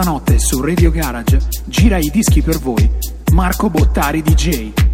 Stanotte su Radio Garage gira i dischi per voi Marco Bottari DJ.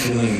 feeling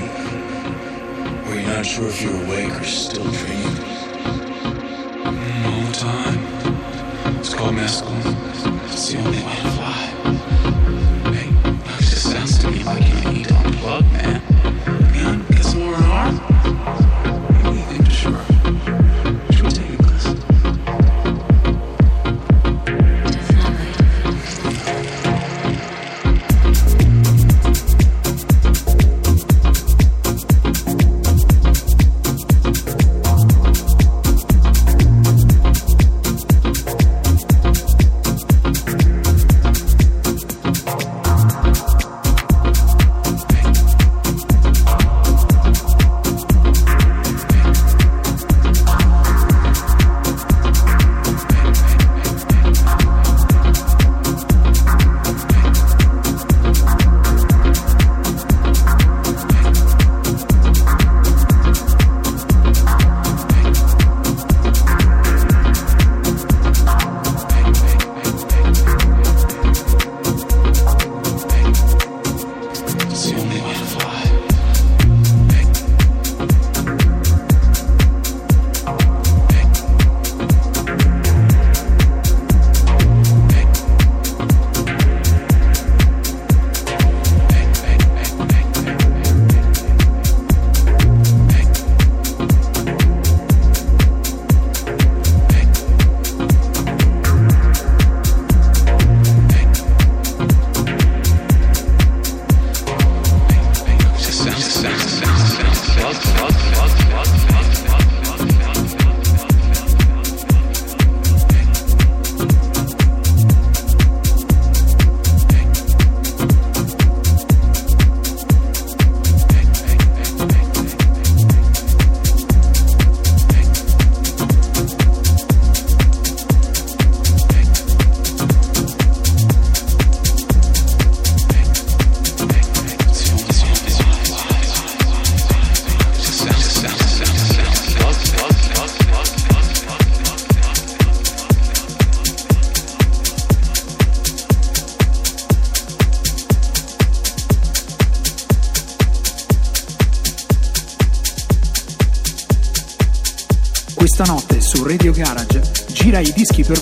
gira i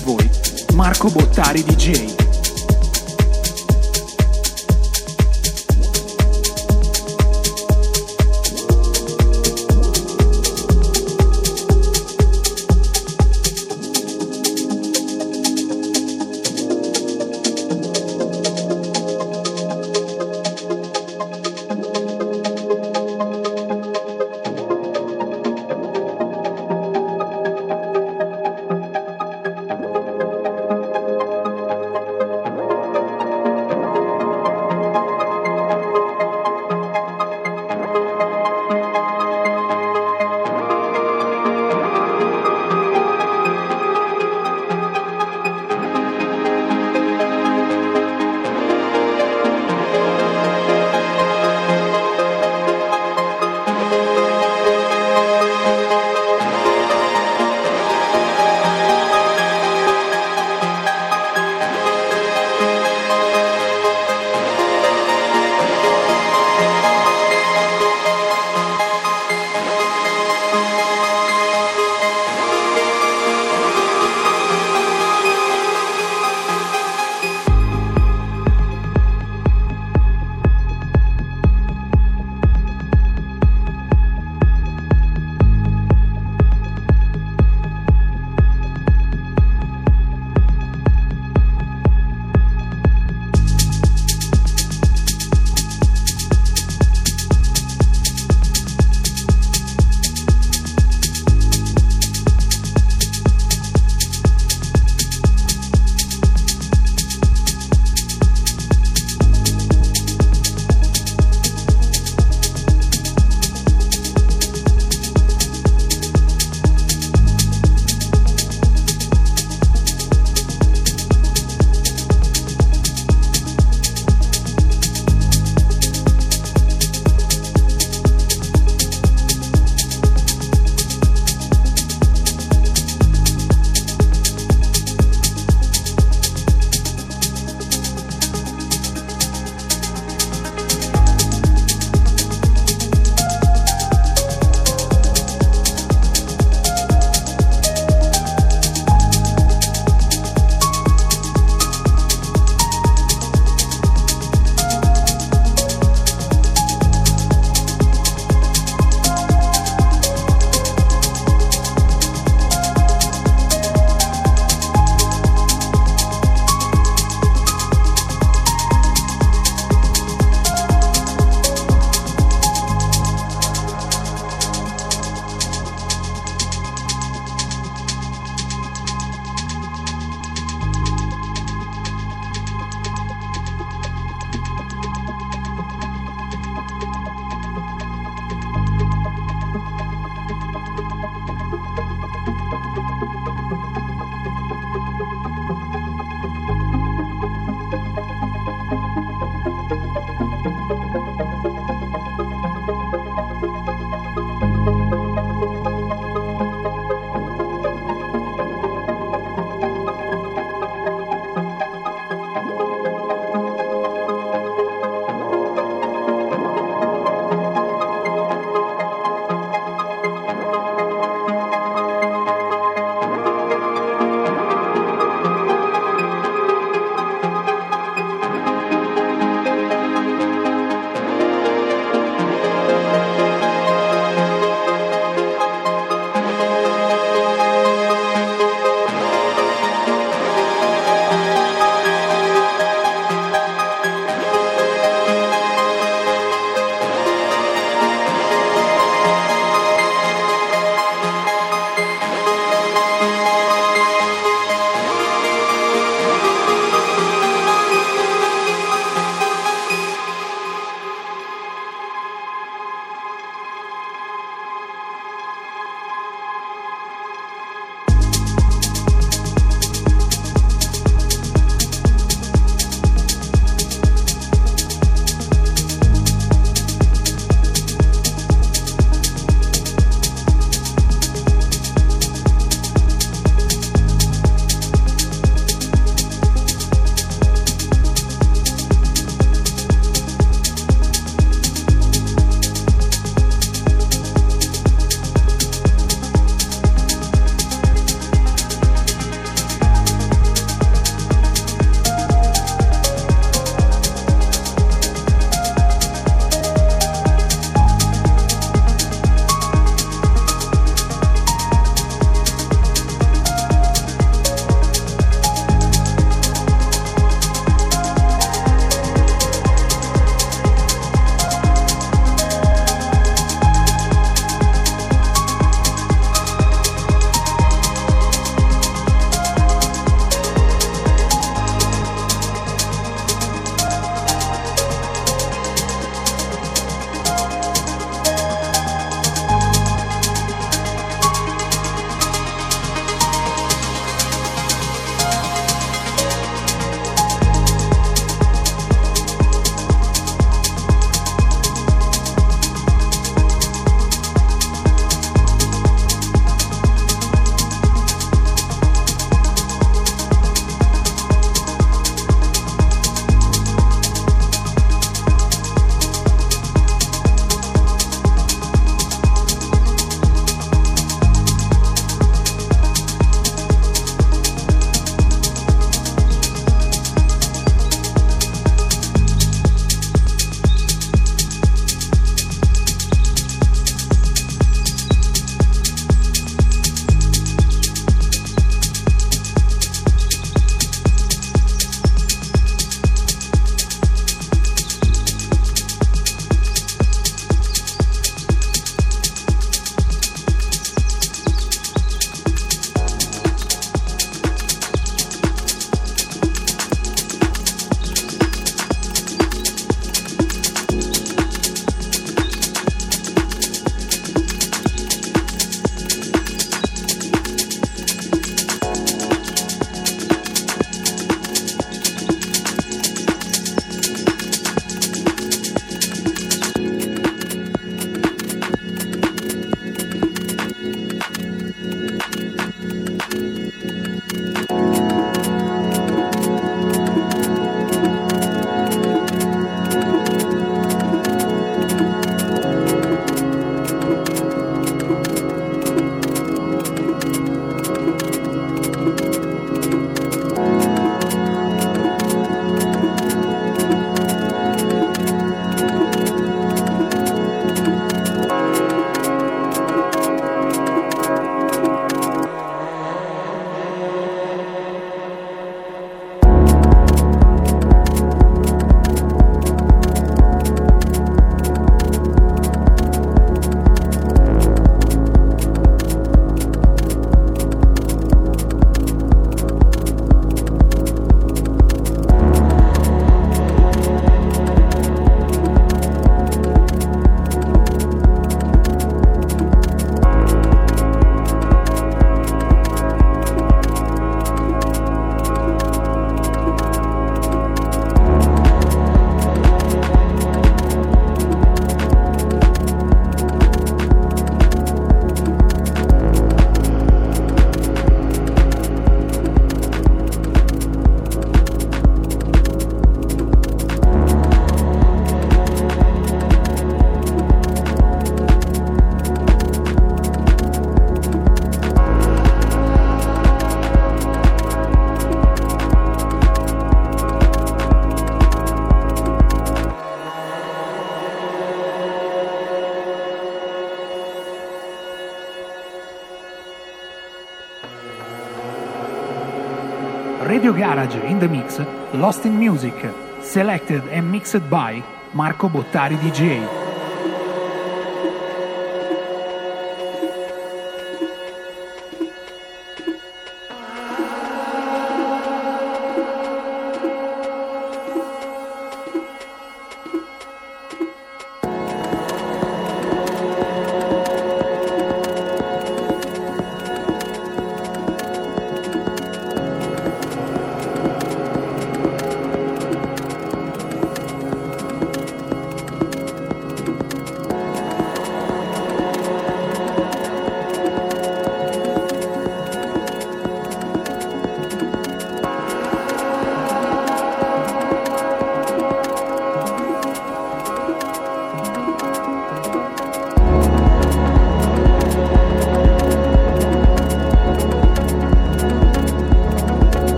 the mix, Lost in Music, selected and mixed by Marco Bottari DJ.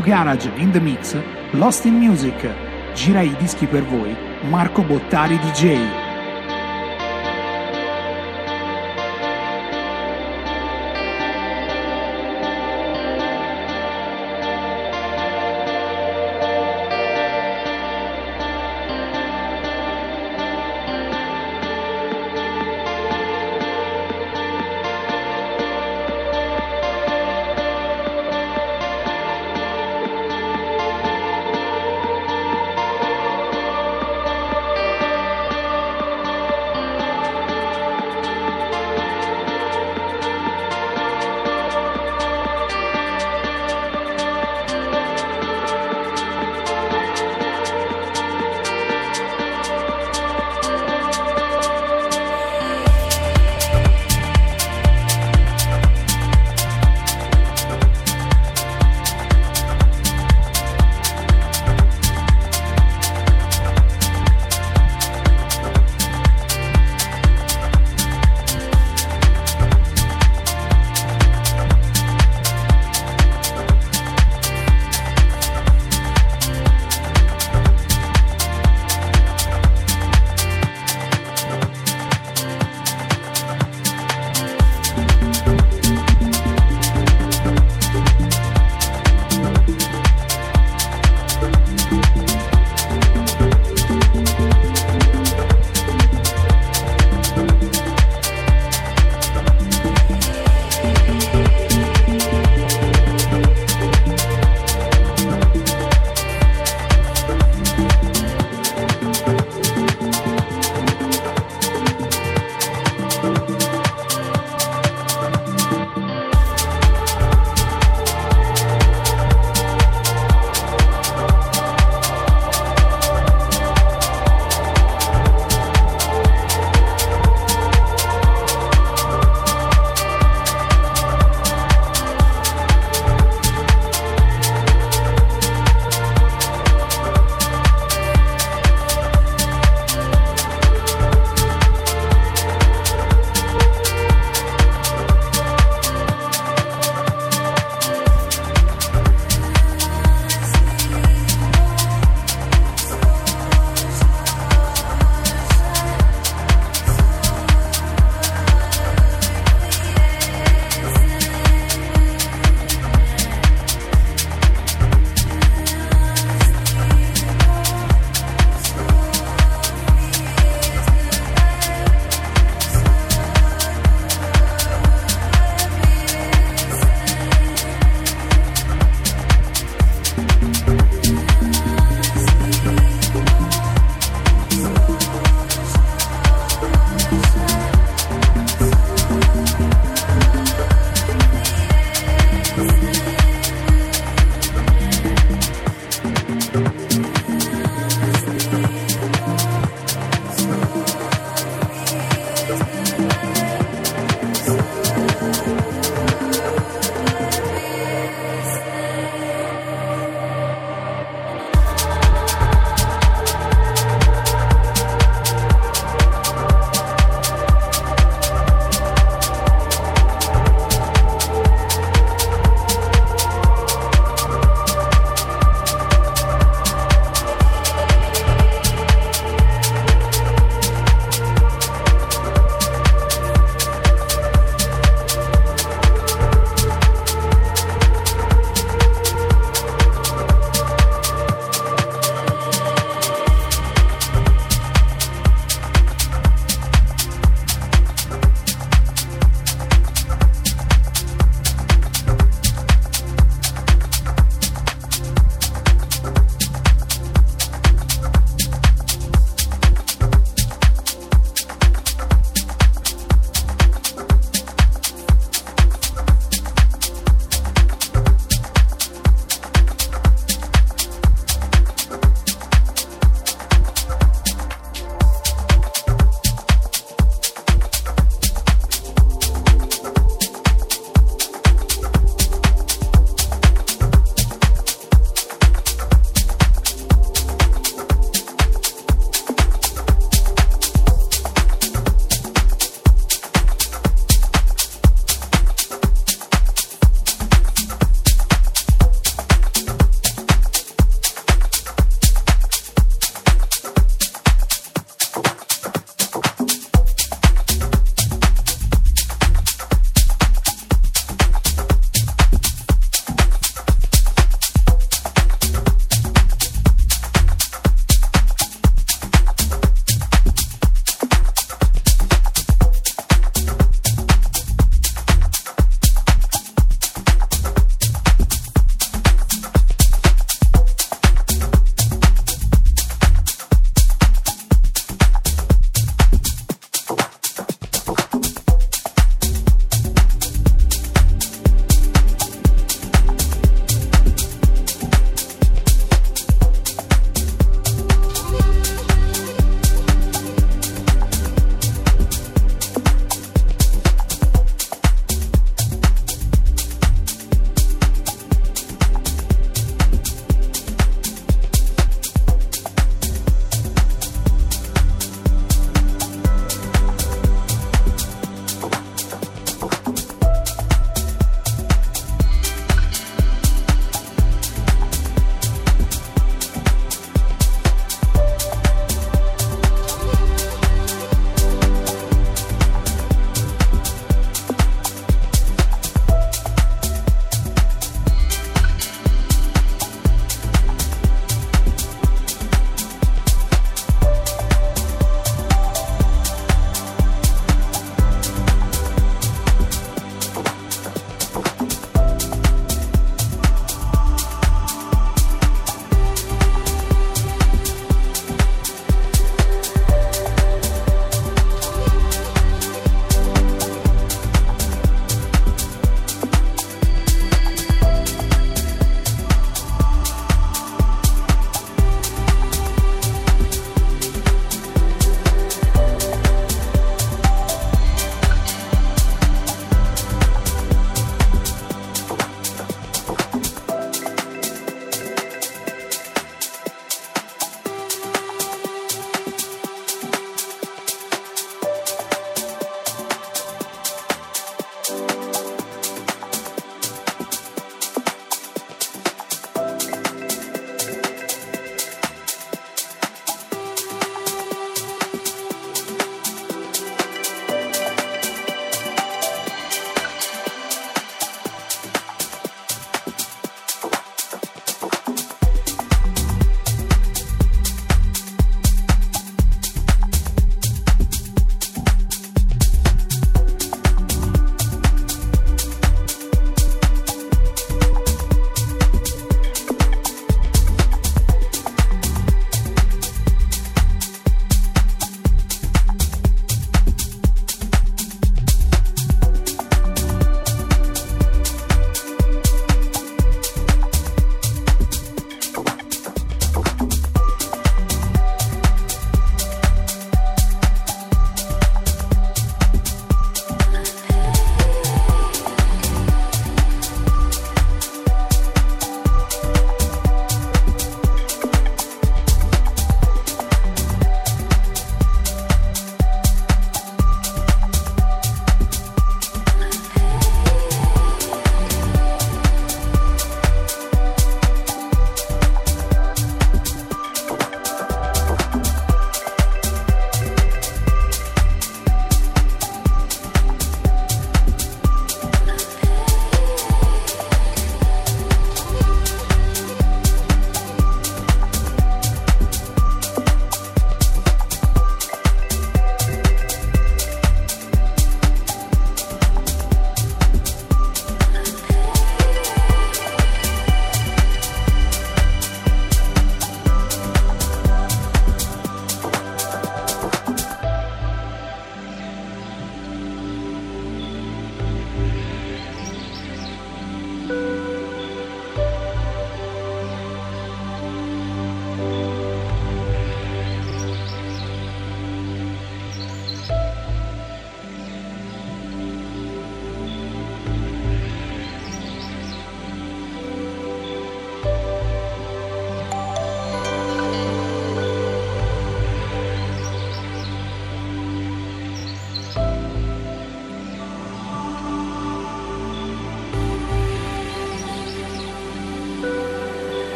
Radio Garage in the Mix, Lost in Music, gira i dischi per voi, Marco Bottari DJ.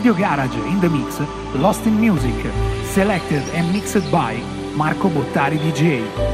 Radio Garage in the Mix, Lost in Music, selected and mixed by Marco Bottari DJ.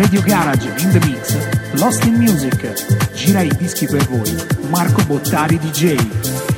Radio Garage in the Mix, Lost in Music. Gira i dischi per voi, Marco Bottari DJ.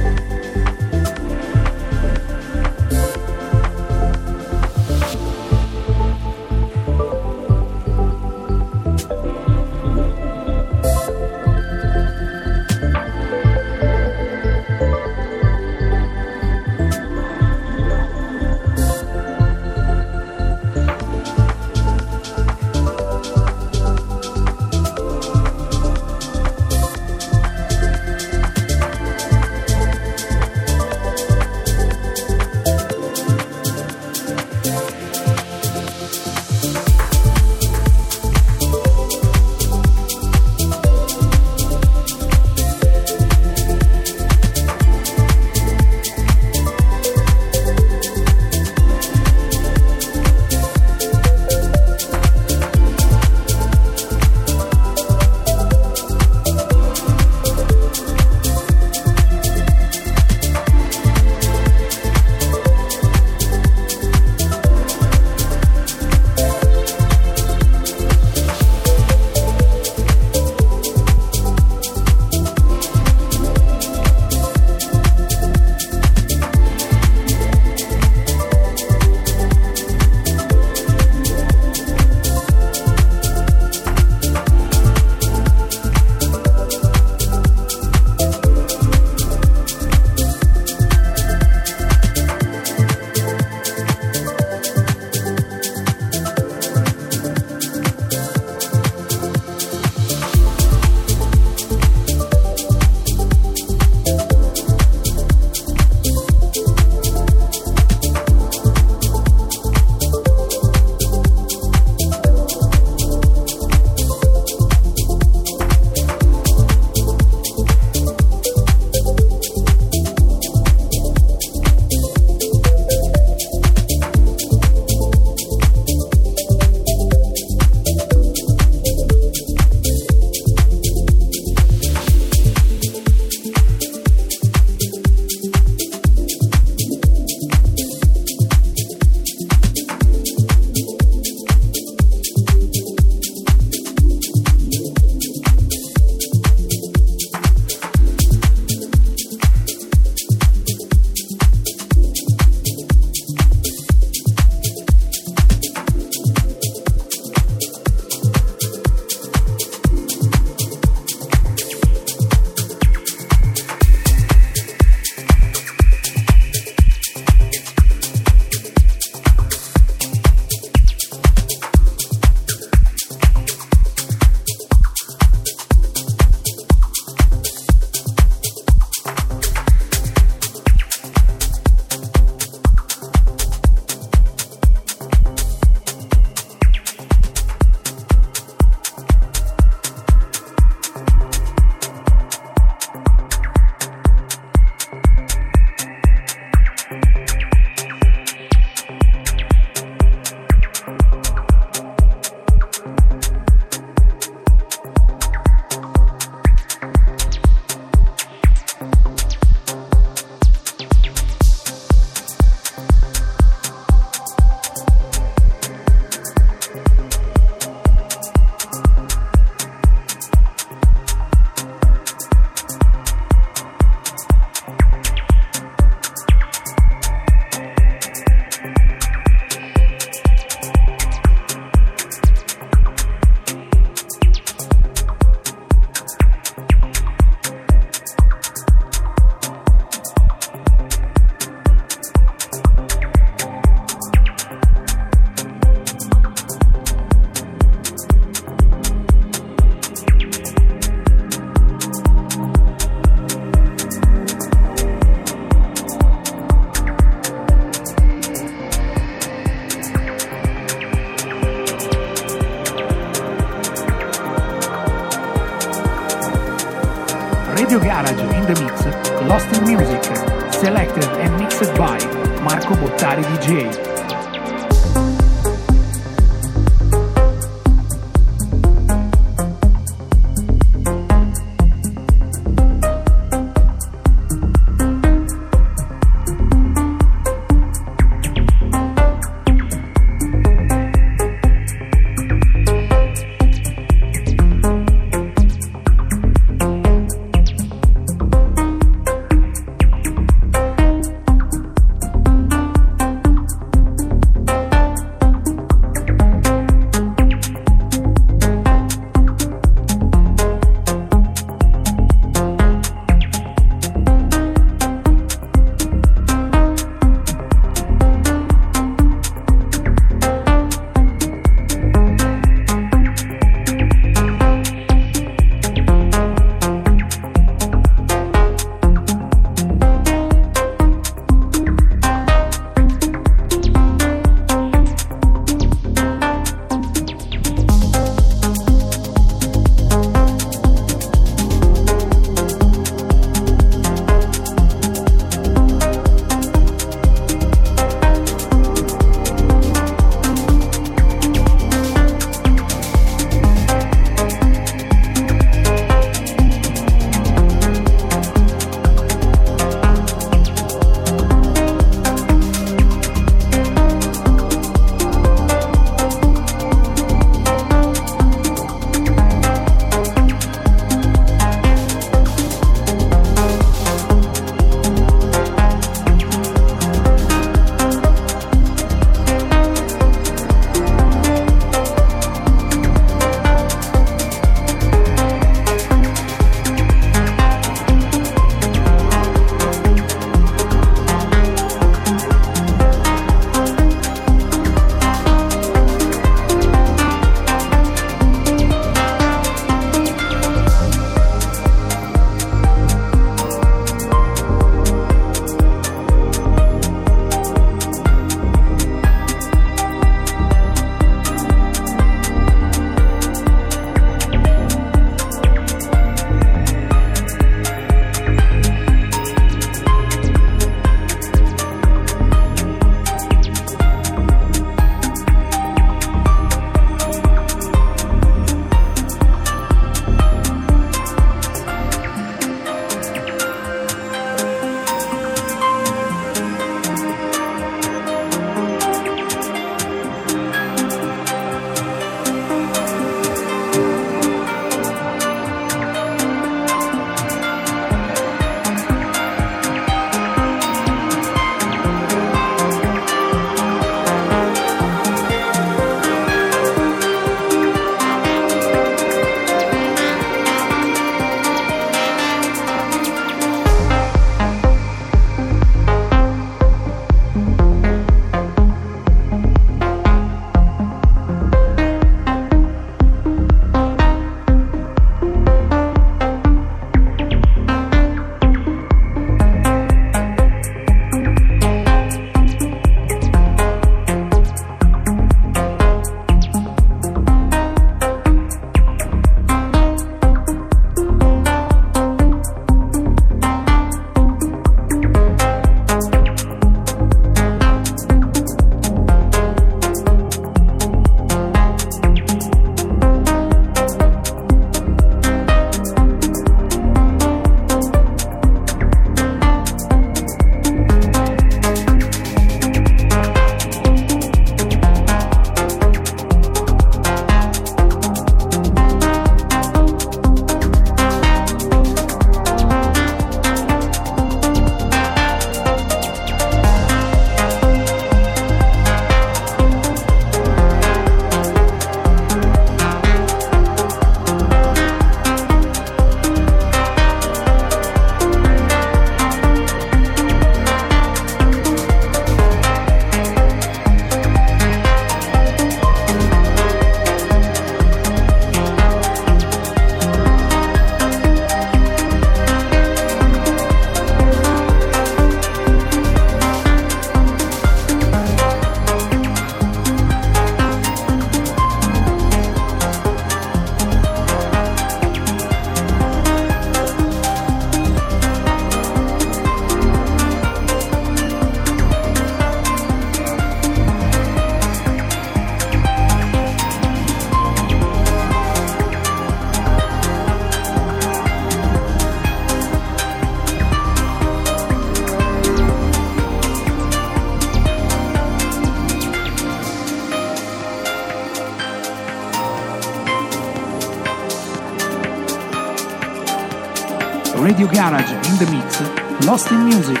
Radio Garage in the Mix, Lost in Music,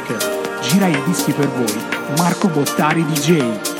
gira i dischi per voi, Marco Bottari DJ.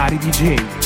Bottari DJ.